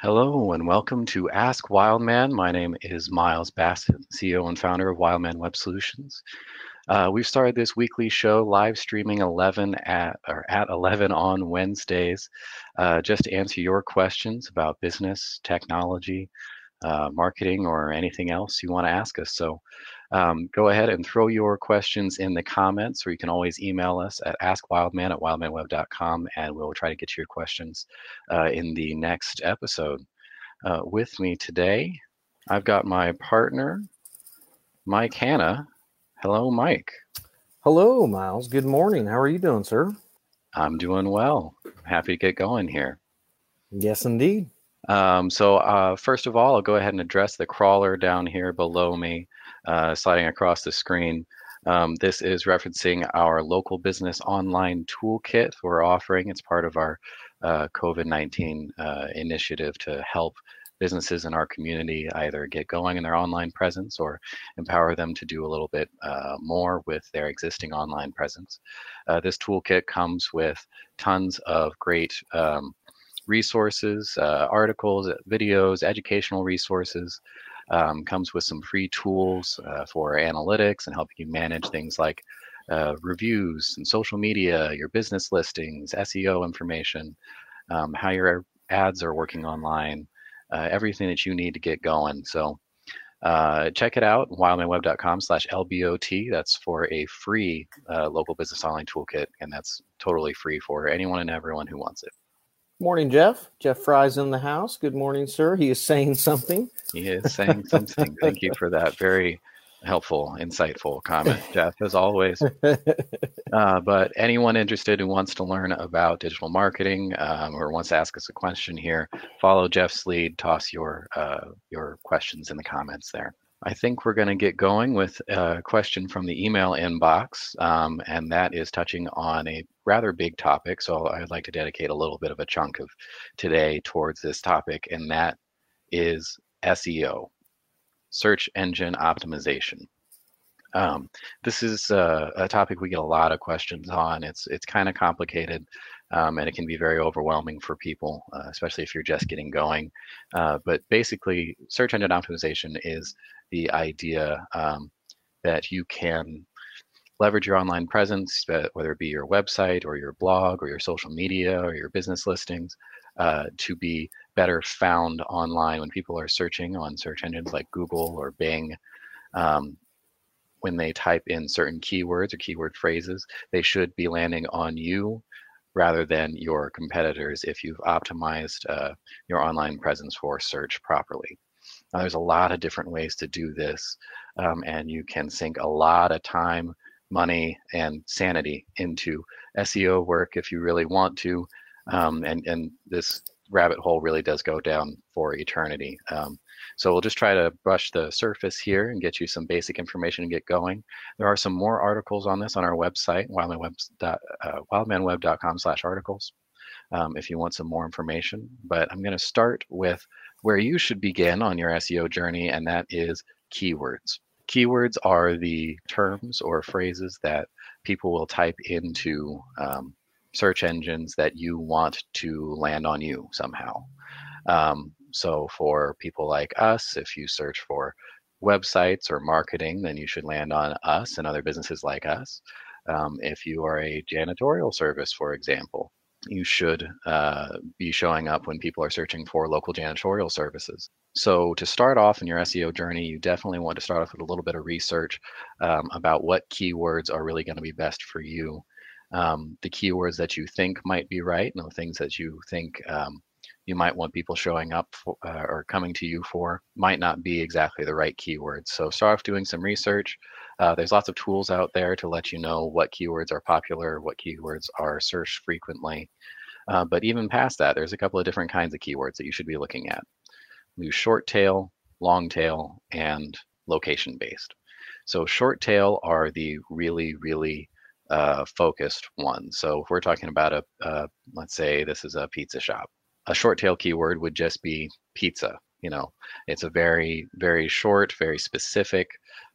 Hello and welcome to Ask Wildman. My name is Miles Bassett, CEO and founder of Wildman Web Solutions. Uh, we've started this weekly show live streaming 11 at or at 11 on Wednesdays, uh, just to answer your questions about business, technology, uh, marketing, or anything else you want to ask us. So um, go ahead and throw your questions in the comments, or you can always email us at askwildman at wildmanweb.com, and we'll try to get to your questions uh, in the next episode. Uh, with me today, I've got my partner, Mike Hanna. Hello, Mike. Hello, Miles. Good morning. How are you doing, sir? I'm doing well. Happy to get going here. Yes, indeed. Um, so, uh, first of all, I'll go ahead and address the crawler down here below me uh, sliding across the screen. Um, this is referencing our local business online toolkit we're offering. It's part of our uh, COVID 19 uh, initiative to help businesses in our community either get going in their online presence or empower them to do a little bit uh, more with their existing online presence. Uh, this toolkit comes with tons of great um, resources, uh, articles, videos, educational resources, um, comes with some free tools uh, for analytics and helping you manage things like uh, reviews and social media, your business listings, SEO information, um, how your ads are working online, uh, everything that you need to get going. So uh, check it out, wildmanweb.com slash LBOT. That's for a free uh, local business online toolkit, and that's totally free for anyone and everyone who wants it. Morning, Jeff. Jeff Fry's in the house. Good morning, sir. He is saying something. He is saying something. Thank you for that very helpful, insightful comment, Jeff, as always. Uh, but anyone interested who wants to learn about digital marketing um, or wants to ask us a question here, follow Jeff's lead. Toss your uh, your questions in the comments there. I think we're going to get going with a question from the email inbox, um, and that is touching on a rather big topic. So I'd like to dedicate a little bit of a chunk of today towards this topic, and that is SEO, search engine optimization. Um, this is uh, a topic we get a lot of questions on. It's it's kind of complicated, um, and it can be very overwhelming for people, uh, especially if you're just getting going. Uh, but basically, search engine optimization is the idea um, that you can leverage your online presence, whether it be your website or your blog or your social media or your business listings, uh, to be better found online when people are searching on search engines like Google or Bing. Um, when they type in certain keywords or keyword phrases, they should be landing on you rather than your competitors if you've optimized uh, your online presence for search properly. Now, there's a lot of different ways to do this, um, and you can sink a lot of time, money, and sanity into SEO work if you really want to. Um, and and this rabbit hole really does go down for eternity. Um, so we'll just try to brush the surface here and get you some basic information and get going. There are some more articles on this on our website, wildmanweb.com uh, um, if you want some more information. But I'm going to start with where you should begin on your SEO journey, and that is keywords. Keywords are the terms or phrases that people will type into um, search engines that you want to land on you somehow. Um, so, for people like us, if you search for websites or marketing, then you should land on us and other businesses like us. Um, if you are a janitorial service, for example, you should uh, be showing up when people are searching for local janitorial services. So, to start off in your SEO journey, you definitely want to start off with a little bit of research um, about what keywords are really going to be best for you. Um, the keywords that you think might be right, and the things that you think um, you might want people showing up for, uh, or coming to you for might not be exactly the right keywords. So, start off doing some research. Uh, there's lots of tools out there to let you know what keywords are popular, what keywords are searched frequently. Uh, but even past that, there's a couple of different kinds of keywords that you should be looking at. We short tail, long tail, and location based. So short tail are the really, really uh, focused ones. So if we're talking about a, uh, let's say this is a pizza shop, a short tail keyword would just be pizza. You know, it's a very, very short, very specific,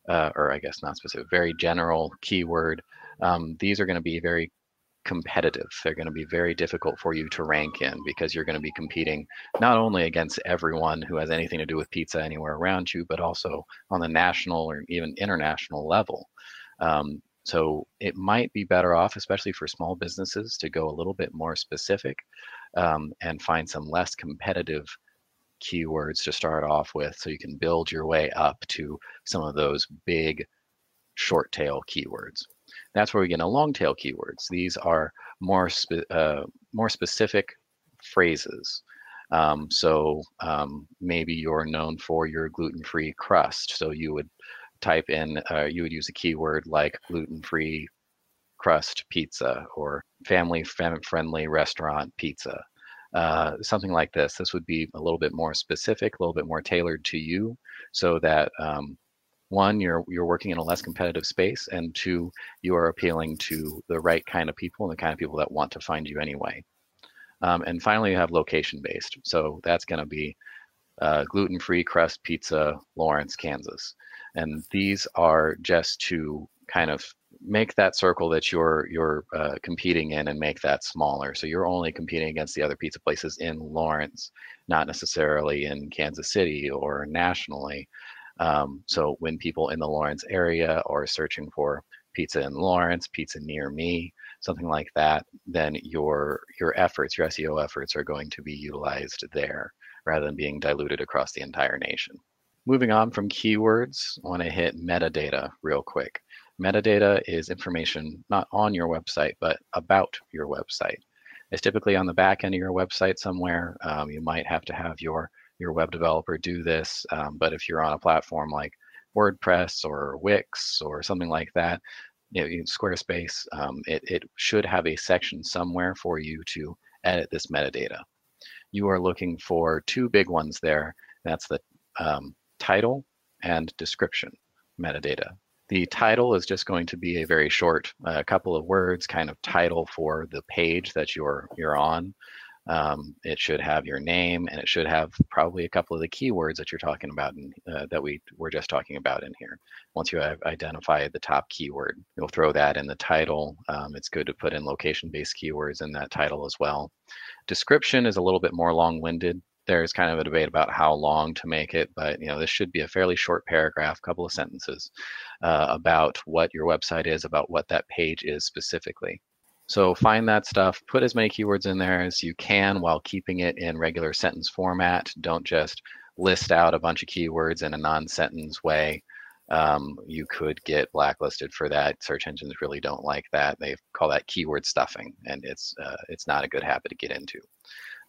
uh, or I guess not specific, very general keyword. Um, these are going to be very competitive. They're going to be very difficult for you to rank in because you're going to be competing not only against everyone who has anything to do with pizza anywhere around you, but also on the national or even international level. Um, so it might be better off, especially for small businesses, to go a little bit more specific um, and find some less competitive keywords to start off with so you can build your way up to some of those big short tail keywords. That's where we get into long tail keywords. These are more spe- uh, more specific phrases. Um, so um, maybe you're known for your gluten-free crust. So you would type in, uh, you would use a keyword like gluten-free crust pizza or family friendly restaurant pizza. Uh, something like this. This would be a little bit more specific, a little bit more tailored to you, so that um, one, you're you're working in a less competitive space, and two, you are appealing to the right kind of people and the kind of people that want to find you anyway. Um, and finally, you have location based. So that's going to be uh, gluten free crust pizza, Lawrence, Kansas. And these are just to kind of make that circle that you're you're uh, competing in and make that smaller. So you're only competing against the other pizza places in Lawrence, not necessarily in Kansas City or nationally. Um, so when people in the Lawrence area are searching for pizza in Lawrence, pizza near me, something like that, then your your efforts, your SEO efforts are going to be utilized there rather than being diluted across the entire nation. Moving on from keywords, I want to hit metadata real quick. Metadata is information not on your website, but about your website. It's typically on the back end of your website somewhere. Um, you might have to have your your web developer do this. Um, but if you're on a platform like WordPress or Wix or something like that, you know, Squarespace, um, it, it should have a section somewhere for you to edit this metadata. You are looking for two big ones there. That's the um, title and description metadata. The title is just going to be a very short, a uh, couple of words, kind of title for the page that you're you're on. Um, it should have your name and it should have probably a couple of the keywords that you're talking about in, uh, that we were just talking about in here. Once you have identified the top keyword, you'll throw that in the title. Um, it's good to put in location-based keywords in that title as well. Description is a little bit more long-winded. There's kind of a debate about how long to make it, but you know this should be a fairly short paragraph, couple of sentences uh, about what your website is, about what that page is specifically. So find that stuff, put as many keywords in there as you can while keeping it in regular sentence format. Don't just list out a bunch of keywords in a non-sentence way. Um, you could get blacklisted for that. Search engines really don't like that. They call that keyword stuffing, and it's uh, it's not a good habit to get into.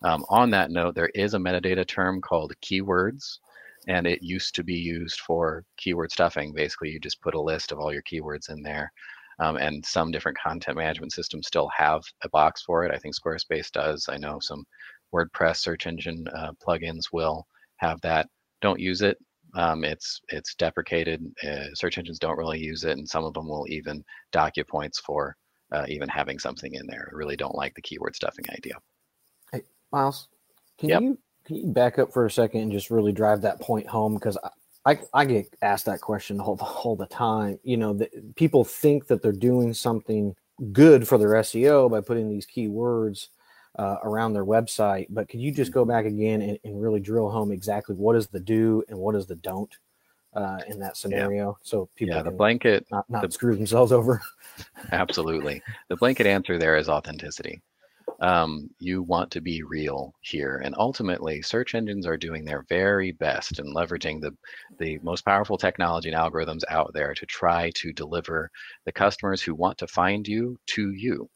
Um, on that note, there is a metadata term called keywords, and it used to be used for keyword stuffing. Basically, you just put a list of all your keywords in there. Um, and some different content management systems still have a box for it. I think Squarespace does. I know some WordPress search engine uh, plugins will have that. Don't use it. Um, it's it's deprecated. Uh, search engines don't really use it, and some of them will even dock you points for uh, even having something in there. I really don't like the keyword stuffing idea. Miles, can yep. you can you back up for a second and just really drive that point home? Because I, I get asked that question all the, all the time. You know, the, people think that they're doing something good for their SEO by putting these keywords uh, around their website. But could you just go back again and, and, really drill home exactly what is the do and what is the don't uh, in that scenario, yeah. so people yeah, the blanket not, not the, screw themselves over. absolutely, the blanket answer there is authenticity um, you want to be real here. And ultimately, search engines are doing their very best and leveraging the, the most powerful technology and algorithms out there to try to deliver the customers who want to find you to you.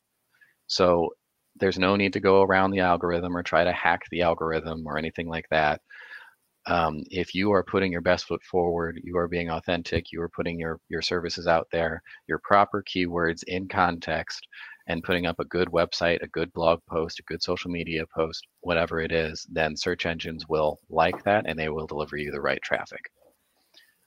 So there's no need to go around the algorithm or try to hack the algorithm or anything like that. Um, if you are putting your best foot forward, you are being authentic, you are putting your, your services out there, your proper keywords in context, and putting up a good website, a good blog post, a good social media post, whatever it is, then search engines will like that and they will deliver you the right traffic.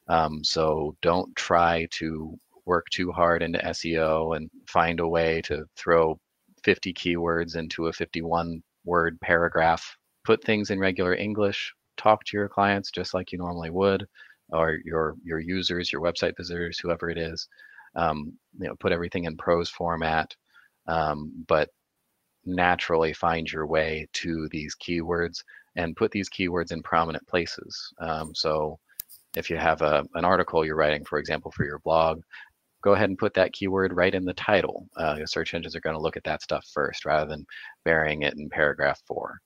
Um, so don't try to work too hard into SEO and find a way to throw 50 keywords into a 51 word paragraph. Put things in regular English. Talk to your clients just like you normally would, or your your users, your website visitors, whoever it is. Um, you know, put everything in prose format, um, but naturally find your way to these keywords and put these keywords in prominent places. Um, so if you have a, an article you're writing, for example, for your blog, go ahead and put that keyword right in the title. Uh, search engines are going to look at that stuff first rather than burying it in paragraph four.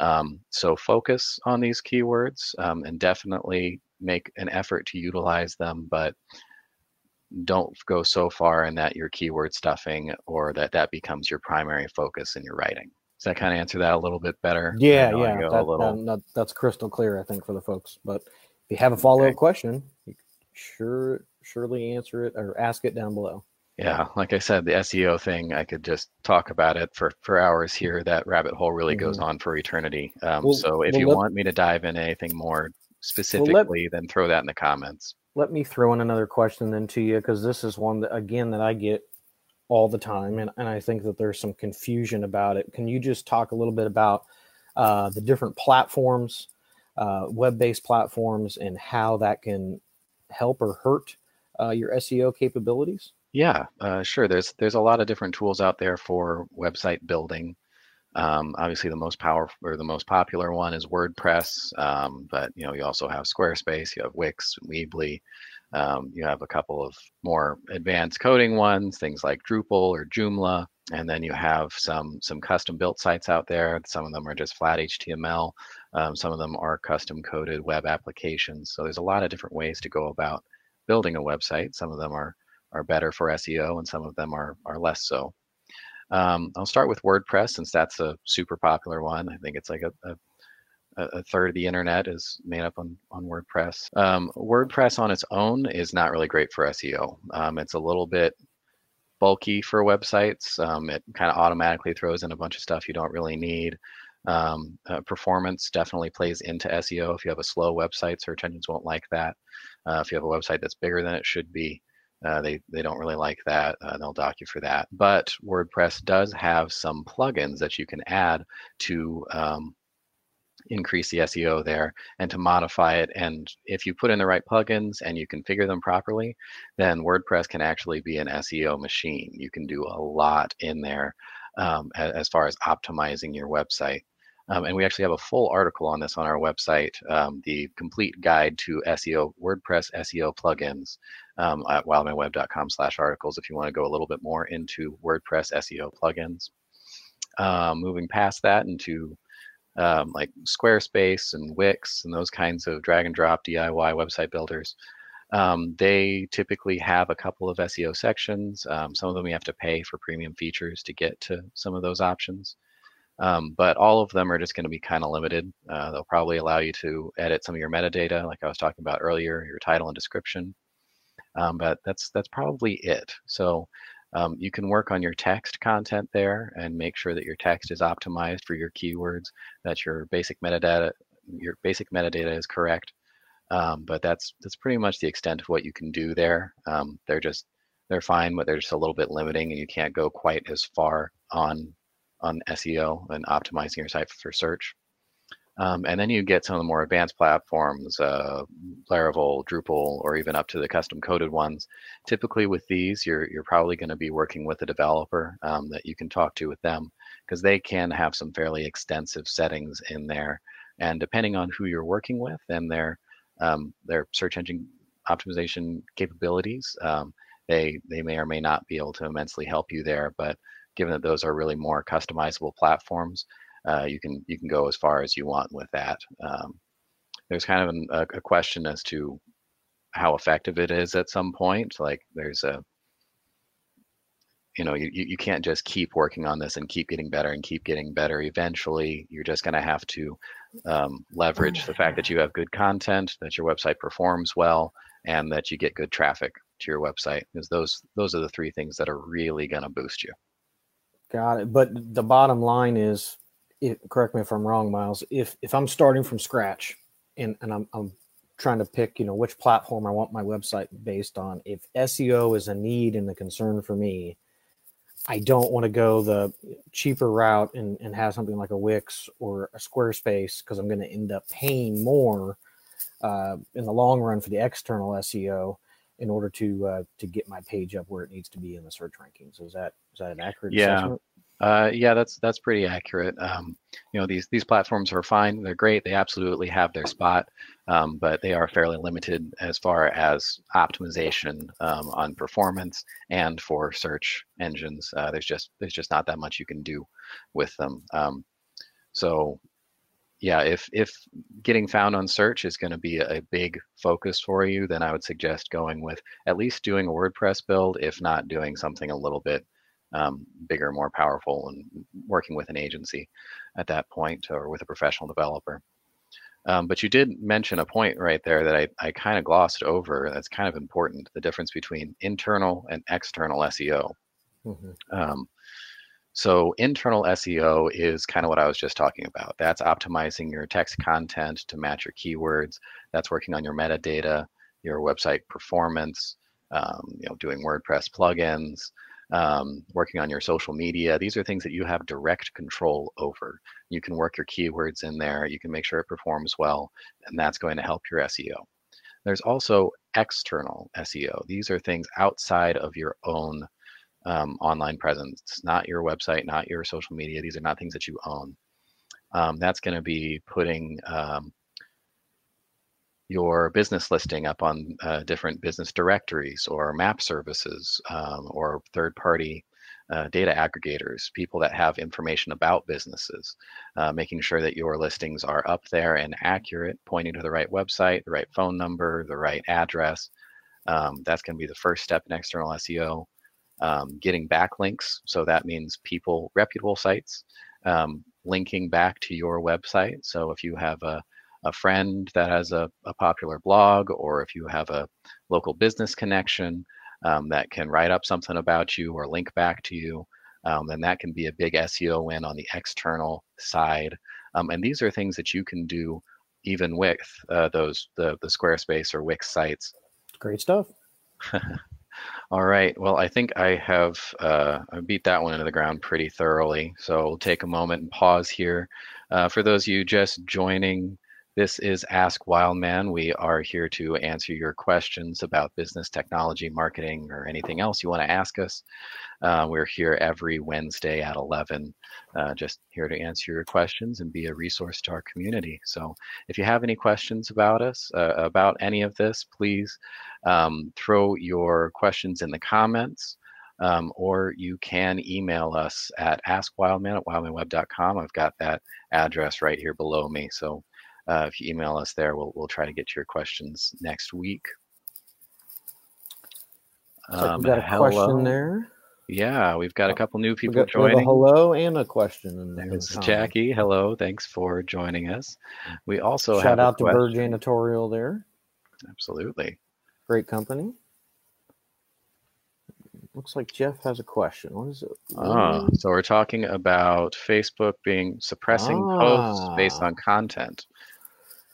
Um, so focus on these keywords um, and definitely make an effort to utilize them, but don't go so far in that you're keyword stuffing or that that becomes your primary focus in your writing. Does that kind of answer that a little bit better? Yeah, yeah, that, little... that, that's crystal clear, I think, for the folks. But if you have a follow up okay. question, you sure surely answer it or ask it down below. Yeah, like I said, the SEO thing, I could just talk about it for, for hours here. That rabbit hole really mm-hmm. goes on for eternity. Um, well, so if well, you let, want me to dive in anything more specifically, well, let, then throw that in the comments. Let me throw in another question then to you because this is one that again that I get all the time, and, and I think that there's some confusion about it. Can you just talk a little bit about uh, the different platforms uh, web-based platforms and how that can help or hurt uh, your SEO capabilities? Yeah, uh, sure. There's there's a lot of different tools out there for website building. Um, obviously, the most powerful or the most popular one is WordPress, um, but you know you also have Squarespace, you have Wix, Weebly. Um, you have a couple of more advanced coding ones, things like Drupal or Joomla, and then you have some some custom built sites out there. Some of them are just flat HTML. Um, some of them are custom coded web applications. So there's a lot of different ways to go about building a website. Some of them are are better for SEO, and some of them are are less so. Um, I'll start with WordPress since that's a super popular one. I think it's like a, a a third of the internet is made up on, on WordPress. Um, WordPress on its own is not really great for SEO. Um, it's a little bit bulky for websites. Um, it kind of automatically throws in a bunch of stuff you don't really need. Um, uh, performance definitely plays into SEO. If you have a slow website, search engines won't like that. Uh, if you have a website that's bigger than it should be, uh, they they don't really like that. Uh, they'll dock you for that. But WordPress does have some plugins that you can add to um, increase the SEO there and to modify it. And if you put in the right plugins and you configure them properly, then WordPress can actually be an SEO machine. You can do a lot in there um, as far as optimizing your website. Um, and we actually have a full article on this on our website, um, the complete guide to SEO, WordPress SEO plugins um, at wildmanweb.com slash articles if you want to go a little bit more into WordPress SEO plugins. Um, moving past that into um, like Squarespace and Wix and those kinds of drag and drop DIY website builders. Um, they typically have a couple of SEO sections. Um, some of them you have to pay for premium features to get to some of those options. Um, but all of them are just going to be kind of limited. Uh, they'll probably allow you to edit some of your metadata, like I was talking about earlier, your title and description. Um, but that's that's probably it. So um, you can work on your text content there and make sure that your text is optimized for your keywords, that your basic metadata your basic metadata is correct. Um, but that's that's pretty much the extent of what you can do there. Um, they're just they're fine, but they're just a little bit limiting, and you can't go quite as far on on SEO and optimizing your site for search. Um, and then you get some of the more advanced platforms, uh, Laravel, Drupal, or even up to the custom coded ones. Typically, with these, you're you're probably going to be working with a developer um, that you can talk to with them because they can have some fairly extensive settings in there. And depending on who you're working with and their um, their search engine optimization capabilities, um, they they may or may not be able to immensely help you there. But given that those are really more customizable platforms, uh, you can you can go as far as you want with that. Um, there's kind of an, a, a, question as to how effective it is at some point. Like there's a you know you, you can't just keep working on this and keep getting better and keep getting better eventually you're just going to have to um, leverage the fact that you have good content that your website performs well and that you get good traffic to your website because those those are the three things that are really going to boost you Got it. But the bottom line is, if, correct me if I'm wrong, Miles. If if I'm starting from scratch and and I'm I'm trying to pick, you know, which platform I want my website based on. If SEO is a need and a concern for me, I don't want to go the cheaper route and, and have something like a Wix or a Squarespace because I'm going to end up paying more uh, in the long run for the external SEO in order to uh, to get my page up where it needs to be in the search rankings. Is that is that an accurate yeah. assessment? Uh, yeah, that's that's pretty accurate. Um, you know, these these platforms are fine. They're great. They absolutely have their spot, um, but they are fairly limited as far as optimization um, on performance and for search engines. Uh, there's just there's just not that much you can do with them. Um, so, yeah, if if getting found on search is going to be a big focus for you, then I would suggest going with at least doing a WordPress build, if not doing something a little bit um, bigger, more powerful, and working with an agency at that point or with a professional developer. Um, but you did mention a point right there that I, I kind of glossed over. That's kind of important the difference between internal and external SEO. Mm-hmm. Um, so, internal SEO is kind of what I was just talking about. That's optimizing your text content to match your keywords, that's working on your metadata, your website performance, um, you know, doing WordPress plugins um, working on your social media. These are things that you have direct control over. You can work your keywords in there. You can make sure it performs well, and that's going to help your SEO. There's also external SEO. These are things outside of your own um, online presence, not your website, not your social media. These are not things that you own. Um, that's going to be putting um, your business listing up on uh, different business directories or map services um, or third party uh, data aggregators, people that have information about businesses, uh, making sure that your listings are up there and accurate, pointing to the right website, the right phone number, the right address. Um, that's going to be the first step in external SEO. Um, getting backlinks, so that means people, reputable sites, um, linking back to your website. So if you have a a friend that has a, a popular blog, or if you have a local business connection um, that can write up something about you or link back to you, um, then that can be a big SEO win on the external side. Um, and these are things that you can do even with uh, those the the Squarespace or Wix sites. Great stuff. All right. Well, I think I have uh, I beat that one into the ground pretty thoroughly. So we'll take a moment and pause here. Uh, for those of you just joining this is Ask Wildman. We are here to answer your questions about business, technology, marketing, or anything else you want to ask us. Uh, we're here every Wednesday at 11, uh, just here to answer your questions and be a resource to our community. So if you have any questions about us, uh, about any of this, please um, throw your questions in the comments. Um, or you can email us at askwildman at wildmanweb.com. I've got that address right here below me. So uh, if you email us there, we'll we'll try to get to your questions next week. Um, got a hello. question there. Yeah, we've got a couple new people got, joining. hello and a question. In There's Jackie. Hello, thanks for joining us. We also shout out to question. Bird Janitorial there. Absolutely, great company. Looks like Jeff has a question. What is it? Ah, so we're talking about Facebook being suppressing ah. posts based on content.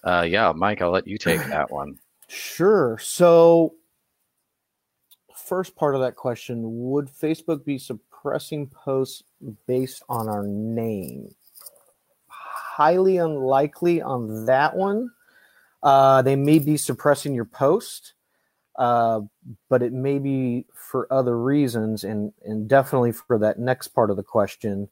Uh, yeah, Mike, I'll let you take that one. Sure. So, first part of that question would Facebook be suppressing posts based on our name? Highly unlikely on that one. Uh, they may be suppressing your post, uh, but it may be for other reasons, and and definitely for that next part of the question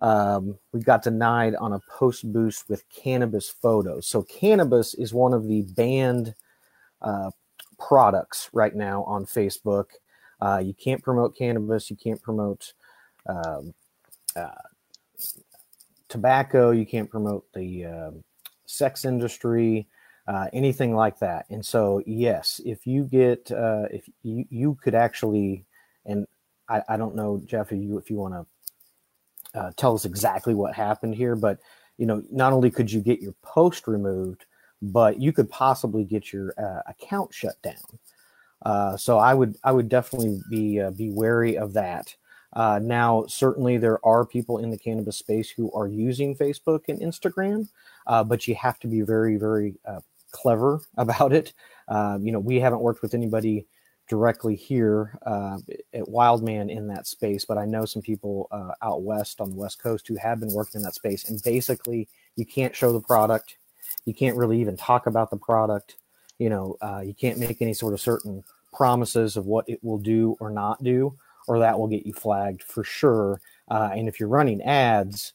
um, we got denied on a post boost with cannabis photos. So cannabis is one of the banned uh, products right now on Facebook. Uh, you can't promote cannabis. You can't promote um, uh, tobacco. You can't promote the um, sex industry. Uh, anything like that. And so, yes, if you get, uh, if you, you could actually, and I, I don't know, Jeff, if you, if you want to uh, tell us exactly what happened here, but you know, not only could you get your post removed, but you could possibly get your uh, account shut down. Uh, so I would I would definitely be uh, be wary of that. Uh, now, certainly, there are people in the cannabis space who are using Facebook and Instagram, uh, but you have to be very, very clever about it. You know, we haven't worked with anybody directly here uh, at Wildman in that space, but I know some people uh, out west on the West Coast who have been working in that space. And basically, you can't show the product, you can't really even talk about the product. You know, you can't make any sort of certain promises of what it will do or not do or that will get you flagged for sure. Uh, and if you're running ads,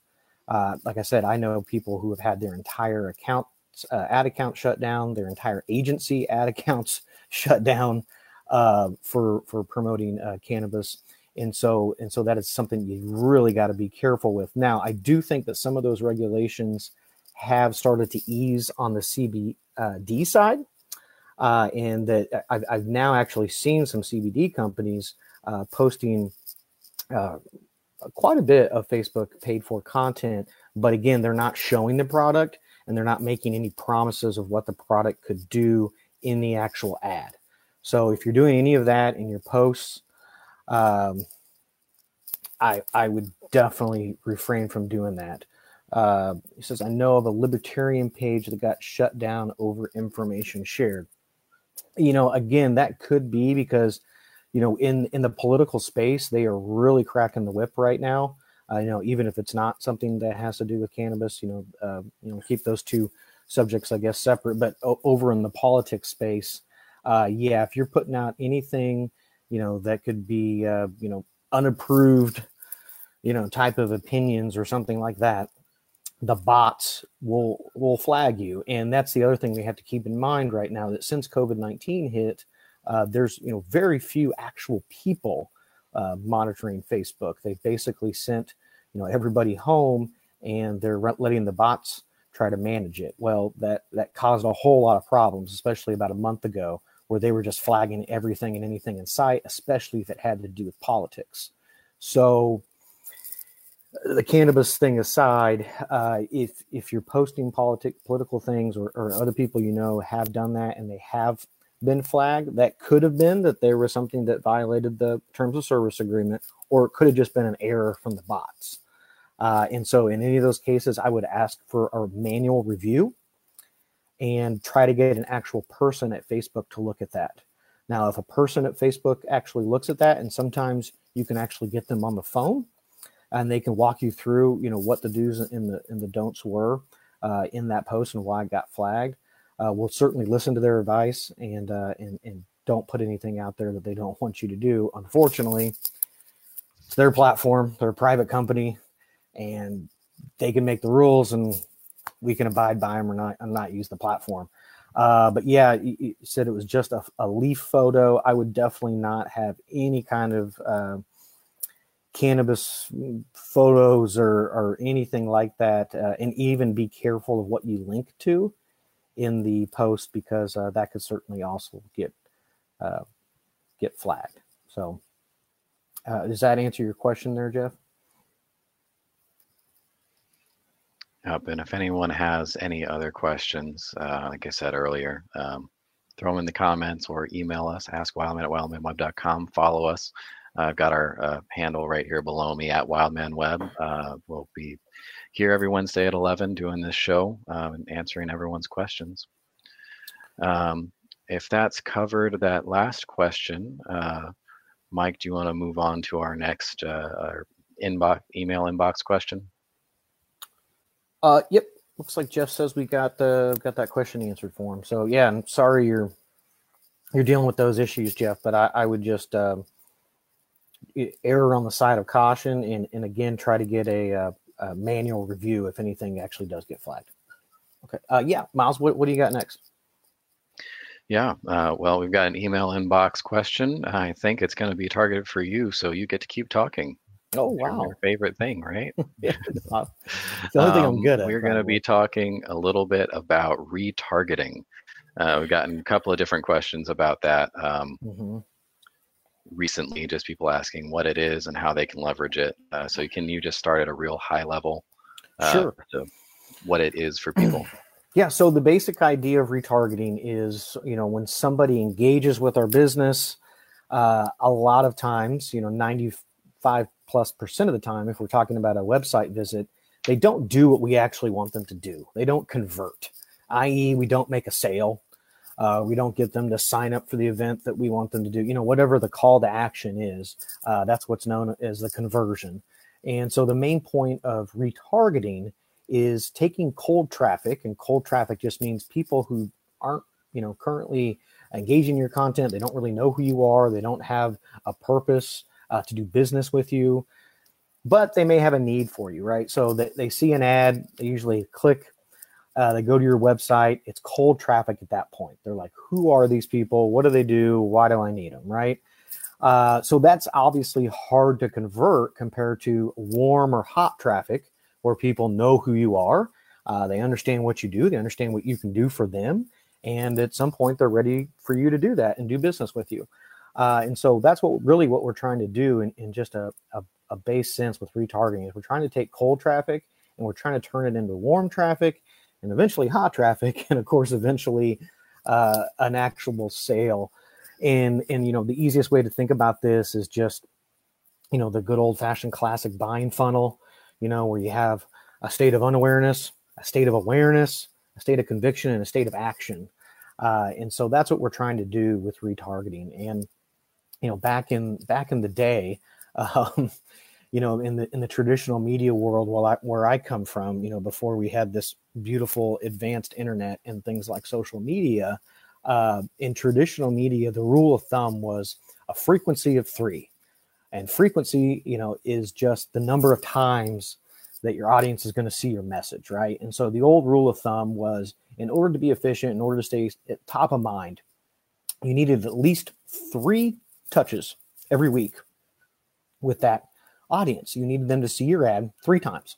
uh, like I said, I know people who have had their entire account uh, ad account shut down, their entire agency ad accounts shut down uh, for for promoting uh, cannabis. And so and so that is something you really got to be careful with. Now, I do think that some of those regulations have started to ease on the CBD side. Uh, and that I've, I've, now actually seen some CBD companies uh, posting uh, quite a bit of Facebook paid for content, but again, they're not showing the product and they're not making any promises of what the product could do in the actual ad. So if you're doing any of that in your posts, um, I I would definitely refrain from doing that. Uh, he says, I know of a libertarian page that got shut down over information shared. You know, again, that could be because you know, in in the political space, they are really cracking the whip right now. Uh, you know, even if it's not something that has to do with cannabis, you know, uh, you know, keep those two subjects, I guess, separate. But o- over in the politics space, uh, yeah, if you're putting out anything, you know, that could be, uh, you know, unapproved, you know, type of opinions or something like that, the bots will will flag you. And that's the other thing we have to keep in mind right now that since COVID nineteen hit uh, there's you know very few actual people uh, monitoring Facebook. They basically sent you know everybody home, and they're letting the bots try to manage it. Well, that that caused a whole lot of problems, especially about a month ago, where they were just flagging everything and anything in sight, especially if it had to do with politics. So the cannabis thing aside, uh, if if you're posting politic political things or, or other people you know have done that and they have been flagged. That could have been that there was something that violated the terms of service agreement, or it could have just been an error from the bots. Uh, and so, in any of those cases, I would ask for a manual review and try to get an actual person at Facebook to look at that. Now, if a person at Facebook actually looks at that, and sometimes you can actually get them on the phone, and they can walk you through, you know, what the do's and the and the don'ts were uh, in that post and why it got flagged uh, we'll certainly listen to their advice and, uh, and and don't put anything out there that they don't want you to do. Unfortunately, it's their platform, they're private company, and they can make the rules, and we can abide by them or not, and not use the platform. Uh, but yeah, you, said it was just a, a, leaf photo. I would definitely not have any kind of uh, cannabis photos or, or anything like that, uh, and even be careful of what you link to in the post because uh, that could certainly also get uh, get flagged. So, uh, does that answer your question there, Jeff? Yep. And if anyone has any other questions, uh, like I said earlier, um, throw them in the comments or email us, askwildman at wildmanweb.com. Follow us. I've got our uh, handle right here below me at wildmanweb. Uh, we'll be here every Wednesday at 11 doing this show um, and answering everyone's questions. Um, if that's covered that last question, uh, Mike, do you want to move on to our next uh, inbox email inbox question? Uh, yep. Looks like Jeff says we got the got that question answered for him. So yeah, I'm sorry you're you're dealing with those issues, Jeff. But I, I would just um, err on the side of caution and, and again try to get a, uh, a manual review if anything actually does get flagged. Okay. Uh, yeah, Miles, what, what do you got next? Yeah, uh, well, we've got an email inbox question. I think it's going to be targeted for you, so you get to keep talking. Oh wow! Your favorite thing, right? yeah, it's the only um, thing I'm good at. We're going to be talking a little bit about retargeting. Uh, we've gotten a couple of different questions about that um, mm-hmm. recently. Just people asking what it is and how they can leverage it. Uh, so, can you just start at a real high level? Uh, sure. What it is for people. Yeah, so the basic idea of retargeting is, you know, when somebody engages with our business, uh, a lot of times, you know, 95 plus percent of the time, if we're talking about a website visit, they don't do what we actually want them to do. They don't convert, i.e., we don't make a sale. Uh, we don't get them to sign up for the event that we want them to do. You know, whatever the call to action is, uh, that's what's known as the conversion. And so the main point of retargeting is taking cold traffic, and cold traffic just means people who aren't, you know, currently engaging your content. They don't really know who you are. They don't have a purpose uh, to do business with you, but they may have a need for you, right? So they, they see an ad, they usually click, uh, they go to your website. It's cold traffic at that point. They're like, who are these people? What do they do? Why do I need them, right? Uh, so that's obviously hard to convert compared to warm or hot traffic where people know who you are. Uh, they understand what you do. They understand what you can do for them. And at some point, they're ready for you to do that and do business with you. Uh, and so that's what really what we're trying to do in, in just a, a, a base sense with retargeting is we're trying to take cold traffic and we're trying to turn it into warm traffic and eventually hot traffic and of course eventually uh, an actual sale. And and you know the easiest way to think about this is just you know the good old fashioned classic buying funnel you know where you have a state of unawareness a state of awareness a state of conviction and a state of action. Uh, and so that's what we're trying to do with retargeting. And you know back in back in the day um, you know in the in the traditional media world where I, where I come from you know before we had this beautiful advanced internet and things like social media uh, in traditional media, the rule of thumb was a frequency of three. And frequency, you know, is just the number of times that your audience is going to see your message, right? And so the old rule of thumb was in order to be efficient, in order to stay at top of mind, you needed at least three touches every week with that audience. You needed them to see your ad three times.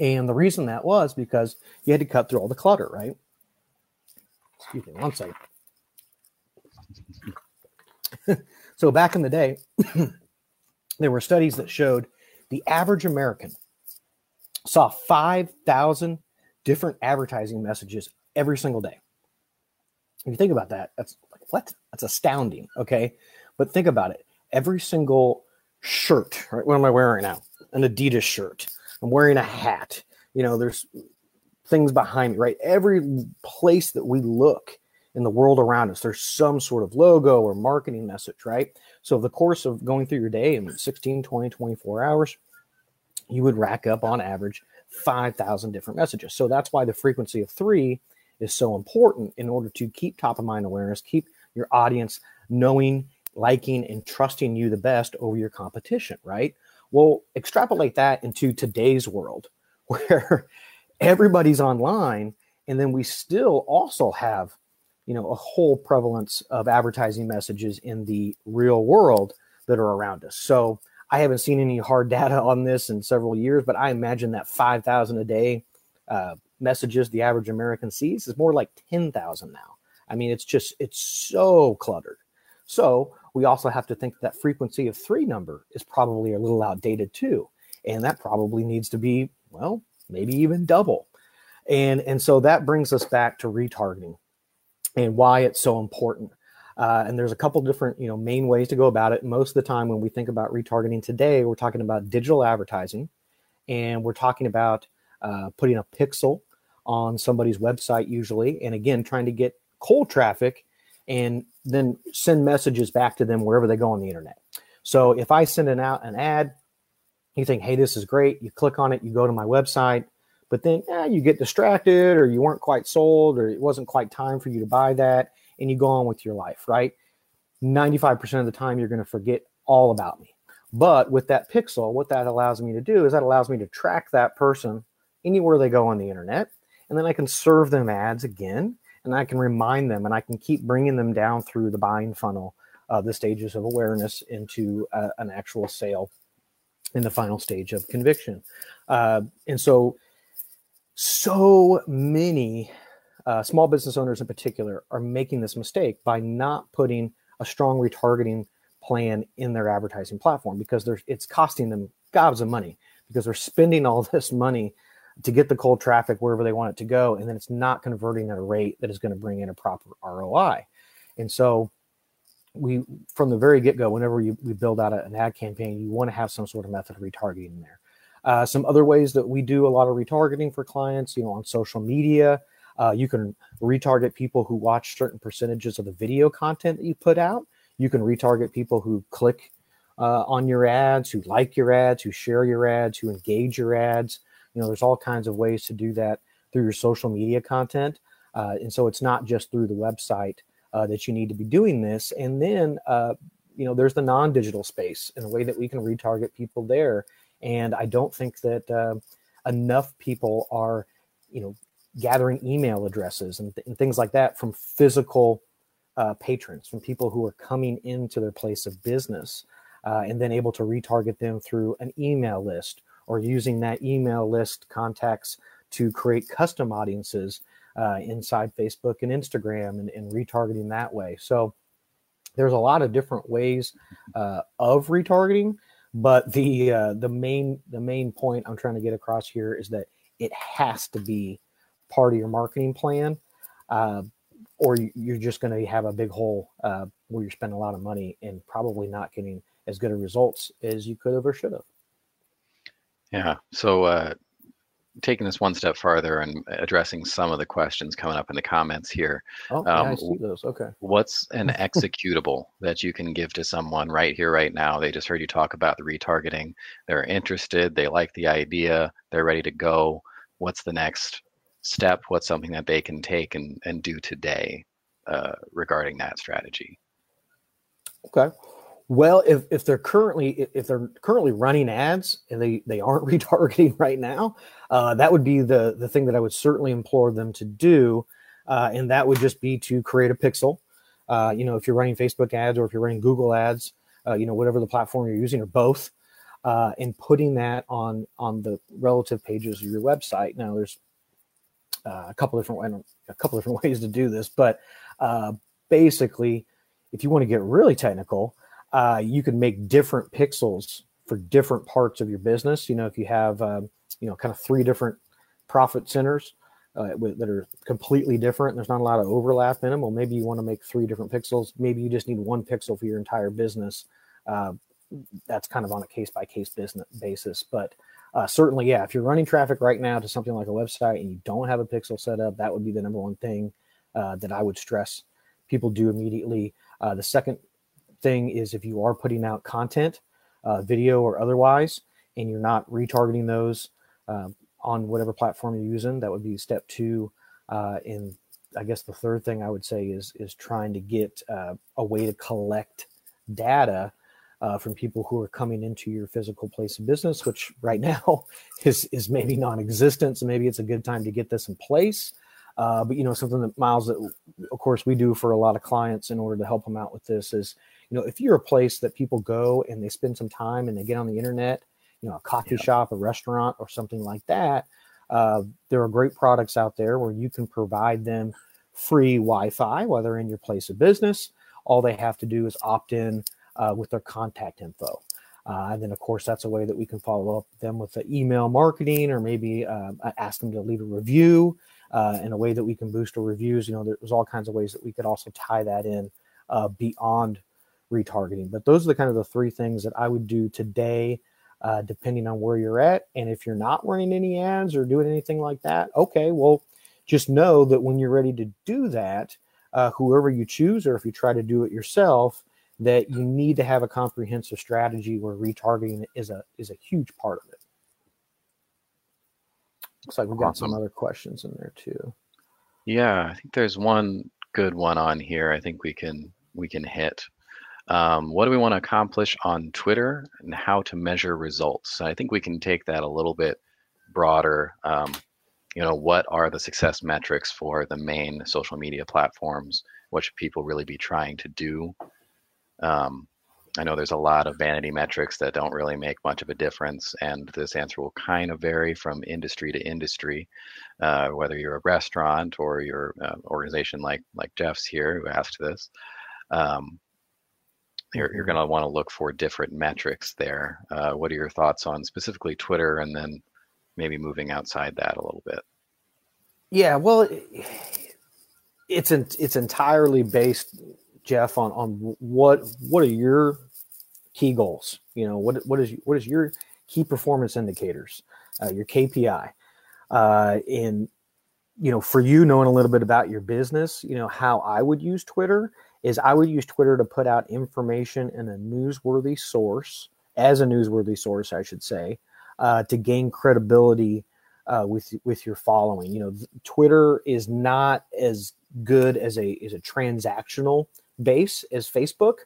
And the reason that was because you had to cut through all the clutter, right? Excuse me one second. so back in the day, there were studies that showed the average American saw 5,000 different advertising messages every single day. If you think about that, that's what? That's astounding. Okay. But think about it. Every single shirt, right? What am I wearing now? An Adidas shirt. I'm wearing a hat. You know, there's things behind me, right? Every place that we look in the world around us, there's some sort of logo or marketing message, right? So, the course of going through your day in 16, 20, 24 hours, you would rack up on average 5,000 different messages. So, that's why the frequency of three is so important in order to keep top of mind awareness, keep your audience knowing, liking, and trusting you the best over your competition, right? Well, extrapolate that into today's world where everybody's online and then we still also have you know a whole prevalence of advertising messages in the real world that are around us. So i haven't seen any hard data on this in several years but i imagine that 5000 a day uh, messages the average american sees is more like 10000 now. I mean it's just it's so cluttered. So we also have to think that frequency of three number is probably a little outdated too and that probably needs to be well maybe even double. And, and so that brings us back to retargeting and why it's so important. Uh, and there's a couple different, you know, main ways to go about it. Most of the time, when we think about retargeting today, we're talking about digital advertising, and we're talking about uh, putting a pixel on somebody's website, usually, and again, trying to get cold traffic, and then send messages back to them wherever they go on the internet. So if I send an out an ad you think, hey, this is great. You click on it, you go to my website, but then eh, you get distracted or you weren't quite sold or it wasn't quite time for you to buy that and you go on with your life, right? 95% of the time, you're going to forget all about me. But with that pixel, what that allows me to do is that allows me to track that person anywhere they go on the internet. And then I can serve them ads again and I can remind them and I can keep bringing them down through the buying funnel, uh, the stages of awareness into uh, an actual sale in the final stage of conviction. Uh, and so, so many uh, small business owners in particular are making this mistake by not putting a strong retargeting plan in their advertising platform because it's costing them gobs of money because they're spending all this money to get the cold traffic wherever they want it to go and then it's not converting at a rate that is going to bring in a proper ROI. And so we from the very get go, whenever you, we build out an ad campaign, you want to have some sort of method of retargeting in there. Uh, some other ways that we do a lot of retargeting for clients, you know, on social media, uh, you can retarget people who watch certain percentages of the video content that you put out. You can retarget people who click uh, on your ads, who like your ads, who share your ads, who engage your ads. You know, there's all kinds of ways to do that through your social media content. Uh, and so it's not just through the website uh, that you need to be doing this. And then, uh, you know, there's the non digital space and the way that we can retarget people there. And I don't think that uh, enough people are, you know, gathering email addresses and, th- and things like that from physical uh, patrons, from people who are coming into their place of business, uh, and then able to retarget them through an email list or using that email list contacts to create custom audiences uh, inside Facebook and Instagram and, and, retargeting that way. So there's a lot of different ways uh, of retargeting, but the uh, the main the main point I'm trying to get across here is that it has to be part of your marketing plan, uh, or you're just going to have a big hole uh, where you're spending a lot of money and probably not getting as good of results as you could have or should have. Yeah. So uh, taking this one step farther and addressing some of the questions coming up in the comments here. Oh, um, yeah, I see those. Okay. What's an executable that you can give to someone right here, right now? They just heard you talk about the retargeting. They're interested. They like the idea. They're ready to go. What's the next step? What's something that they can take and, and do today uh, regarding that strategy? Okay. Well, if, if they're currently if they're currently running ads and they they aren't retargeting right now, uh, that would be the the thing that I would certainly implore them to do, uh, and that would just be to create a pixel. Uh, you know, if you're running Facebook ads or if you're running Google ads, uh, you know whatever the platform you're using or both, uh, and putting that on on the relative pages of your website. Now, there's uh, a couple different a couple different ways to do this, but basically, if you want to get really technical uh, you can make different pixels for different parts of your business. You know, if you have, um, you know, kind of three different profit centers uh, that are completely different, there's not a lot of overlap in them. Well, maybe you want to make three different pixels. Maybe you just need one pixel for your entire business. Uh, that's kind of on a case by case business basis. But uh, certainly, yeah, if you're running traffic right now to something like a website and you don't have a pixel set up, that would be the number one thing uh, that I would stress people do immediately. Uh, the second thing is if you are putting out content, uh, video or otherwise, and you're not retargeting those uh, on whatever platform you're using, that would be step two. Uh, and I guess the third thing I would say is is trying to get uh, a way to collect data uh, from people who are coming into your physical place of business, which right now is is maybe non-existent. So maybe it's a good time to get this in place. Uh, but you know, something that Miles, that of course we do for a lot of clients in order to help them out with this is you know, if you're a place that people go and they spend some time and they get on the internet, you know, a coffee yeah. shop, a restaurant, or something like that, uh, there are great products out there where you can provide them free Wi-Fi while they're in your place of business. All they have to do is opt in uh, with their contact info. Uh, and then, of course, that's a way that we can follow up them with the email marketing or maybe uh, ask them to leave a review uh, in a way that we can boost our reviews. You know, there's all kinds of ways that we could also tie that in uh, beyond retargeting. But those are the kind of the three things that I would do today, uh, depending on where you're at. And if you're not running any ads or doing anything like that, okay, well, just know that when you're ready to do that, uh, whoever you choose, or if you try to do it yourself, that you need to have a comprehensive strategy where retargeting is a is a huge part of it. Looks like we've got awesome. some other questions in there too. Yeah, I think there's one good one on here. I think we can we can hit um, what do we want to accomplish on Twitter and how to measure results. I think we can take that a little bit broader. Um, you know, what are the success metrics for the main social media platforms? What should people really be trying to do? Um, I know there's a lot of vanity metrics that don't really make much of a difference, and this answer will kind of vary from industry to industry, uh, whether you're a restaurant or your uh, organization like like Jeff's here who asked this. Um, you're, you're going to want to look for different metrics there. Uh, what are your thoughts on specifically Twitter and then maybe moving outside that a little bit? Yeah, well, it's it's entirely based Jeff, on on what what are your key goals? You know, what what is what is your key performance indicators, uh, your KPI, uh, and you know, for you knowing a little bit about your business, you know, how I would use Twitter is I would use Twitter to put out information in a newsworthy source, as a newsworthy source, I should say, uh, to gain credibility uh, with with your following. You know, Twitter is not as good as a as a transactional base as Facebook,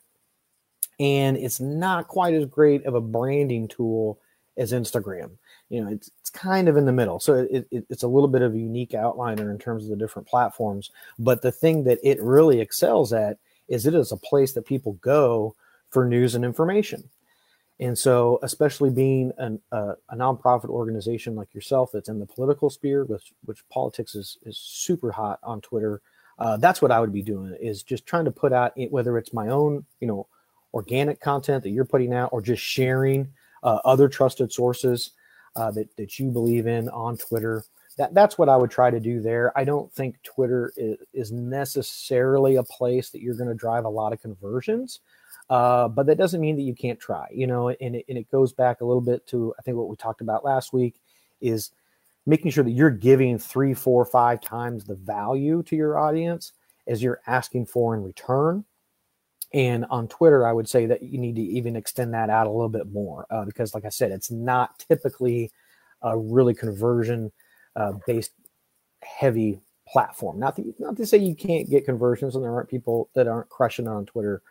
and it's not quite as great of a branding tool as Instagram. You know, it's it's kind of in the middle, so it, it, it's a little bit of a unique outliner in terms of the different platforms. But the thing that it really excels at is it is a place that people go for news and information. And so, especially being an, a nonprofit organization like yourself that's in the political sphere, which which politics is is super hot on Twitter, uh, that's what I would be doing is just trying to put out whether it's my own you know organic content that you're putting out or just sharing uh, other trusted sources uh, that that you believe in on Twitter. That that's what I would try to do there. I don't think Twitter is, is necessarily a place that you're going to drive a lot of conversions. Uh, but that doesn't mean that you can't try, you know, and it, and it goes back a little bit to, I think what we talked about last week is making sure that you're giving three, four, five times the value to your audience as you're asking for in return. And on Twitter, I would say that you need to even extend that out a little bit more uh, because, like I said, it's not typically a really conversion uh, based heavy platform. Not to, not to say you can't get conversions and there aren't people that aren't crushing on Twitter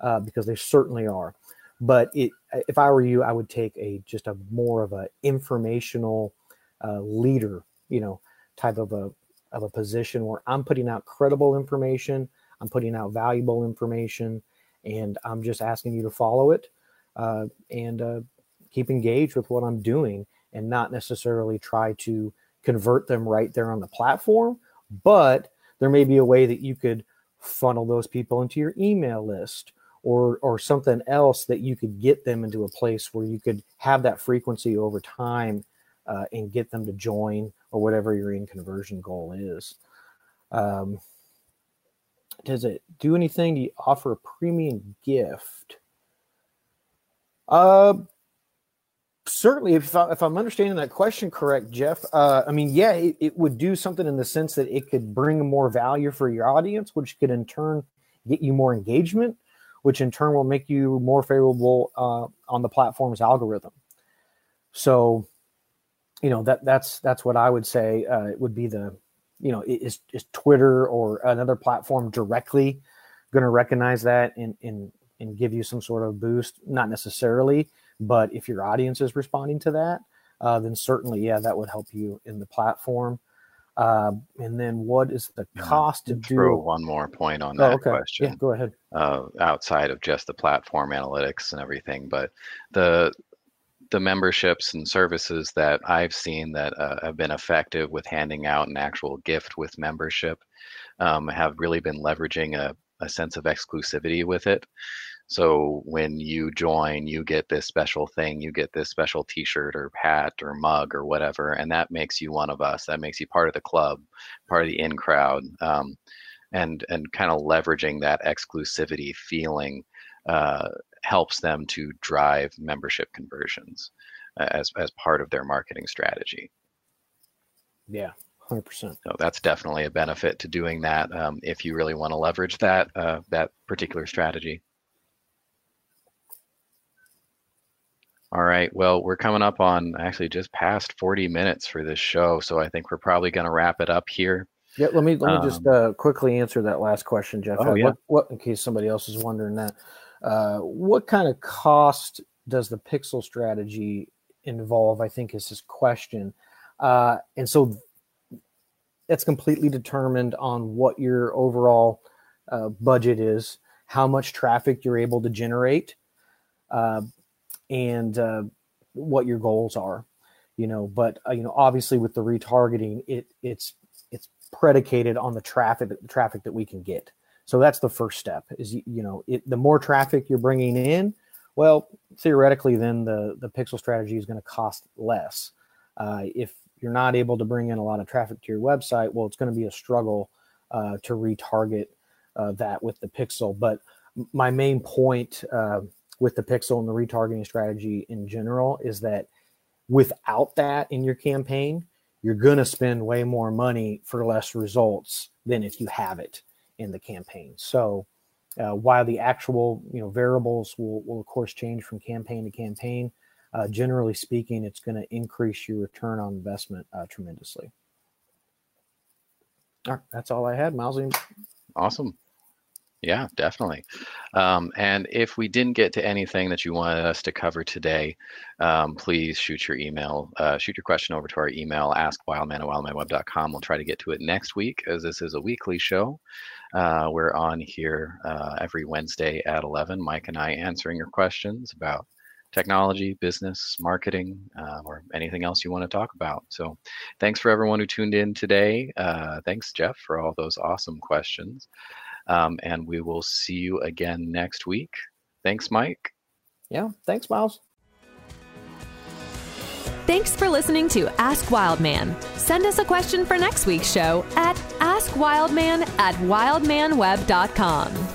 uh, because they certainly are. But it, if I were you, I would take a just a more of a informational uh, leader, you know, type of a of a position where I'm putting out credible information, I'm putting out valuable information, and I'm just asking you to follow it uh, and uh, keep engaged with what I'm doing, and not necessarily try to convert them right there on the platform. But there may be a way that you could funnel those people into your email list or or something else that you could get them into a place where you could have that frequency over time uh, and get them to join or whatever your in conversion goal is. Um, does it do anything? Do you offer a premium gift? Uh, certainly. If, I, if I'm understanding that question correct, Jeff, uh, I mean, yeah, it, it would do something in the sense that it could bring more value for your audience, which could in turn get you more engagement which in turn will make you more favorable uh, on the platform's algorithm. So, you know that that's that's what I would say. Uh, it would be the, you know, is is Twitter or another platform directly going to recognize that and and and give you some sort of boost? Not necessarily, but if your audience is responding to that, uh, then certainly, yeah, that would help you in the platform. Uh, and then what is the cost to do? One more point on that oh, okay. question. Yeah, go ahead. Uh, outside of just the platform analytics and everything, but the the memberships and services that I've seen that uh, have been effective with handing out an actual gift with membership um, have really been leveraging a, a sense of exclusivity with it. So when you join, you get this special thing, you get this special T-shirt or hat or mug or whatever, and that makes you one of us. That makes you part of the club, part of the in crowd, um, and and kind of leveraging that exclusivity feeling uh, helps them to drive membership conversions as as part of their marketing strategy. Yeah, hundred percent. So that's definitely a benefit to doing that um, if you really want to leverage that uh, that particular strategy. All right. Well, we're coming up on actually just past 40 minutes for this show, so I think we're probably going to wrap it up here. Yeah, let me let me um, just uh, quickly answer that last question, Jeff. Oh, yeah. what, what, in case somebody else is wondering that, uh, what kind of cost does the pixel strategy involve? I think is his question, uh, and so that's completely determined on what your overall uh, budget is, how much traffic you're able to generate. And uh, what your goals are you know but uh, you know obviously with the retargeting it it's it's predicated on the traffic the traffic that we can get so that's the first step is you know it, the more traffic you're bringing in well theoretically then the the pixel strategy is going to cost less uh, if you're not able to bring in a lot of traffic to your website well it's going to be a struggle uh, to retarget uh, that with the pixel. But my main point uh, with the pixel and the retargeting strategy in general is that without that in your campaign, you're going to spend way more money for less results than if you have it in the campaign. So uh, while the actual you know variables will, will of course change from campaign to campaign, uh, generally speaking, it's going to increase your return on investment uh, tremendously. All right, that's all I had, Miles. Awesome. Yeah, definitely. Um, and if we didn't get to anything that you wanted us to cover today, um, please shoot your email, uh, shoot your question over to our email, askwildman. We'll try to get to it next week as this is a weekly show. Uh, we're on here uh, every Wednesday at 11. Mike and I answering your questions about technology, business, marketing, uh, or anything else you want to talk about. So thanks for everyone who tuned in today. Uh, thanks, Jeff, for all those awesome questions. Um, and we will see you again next week. Thanks, Mike. Yeah, thanks, Miles. Thanks for listening to Ask Wildman. Send us a question for next week's show at askwildman at wildmanweb.com.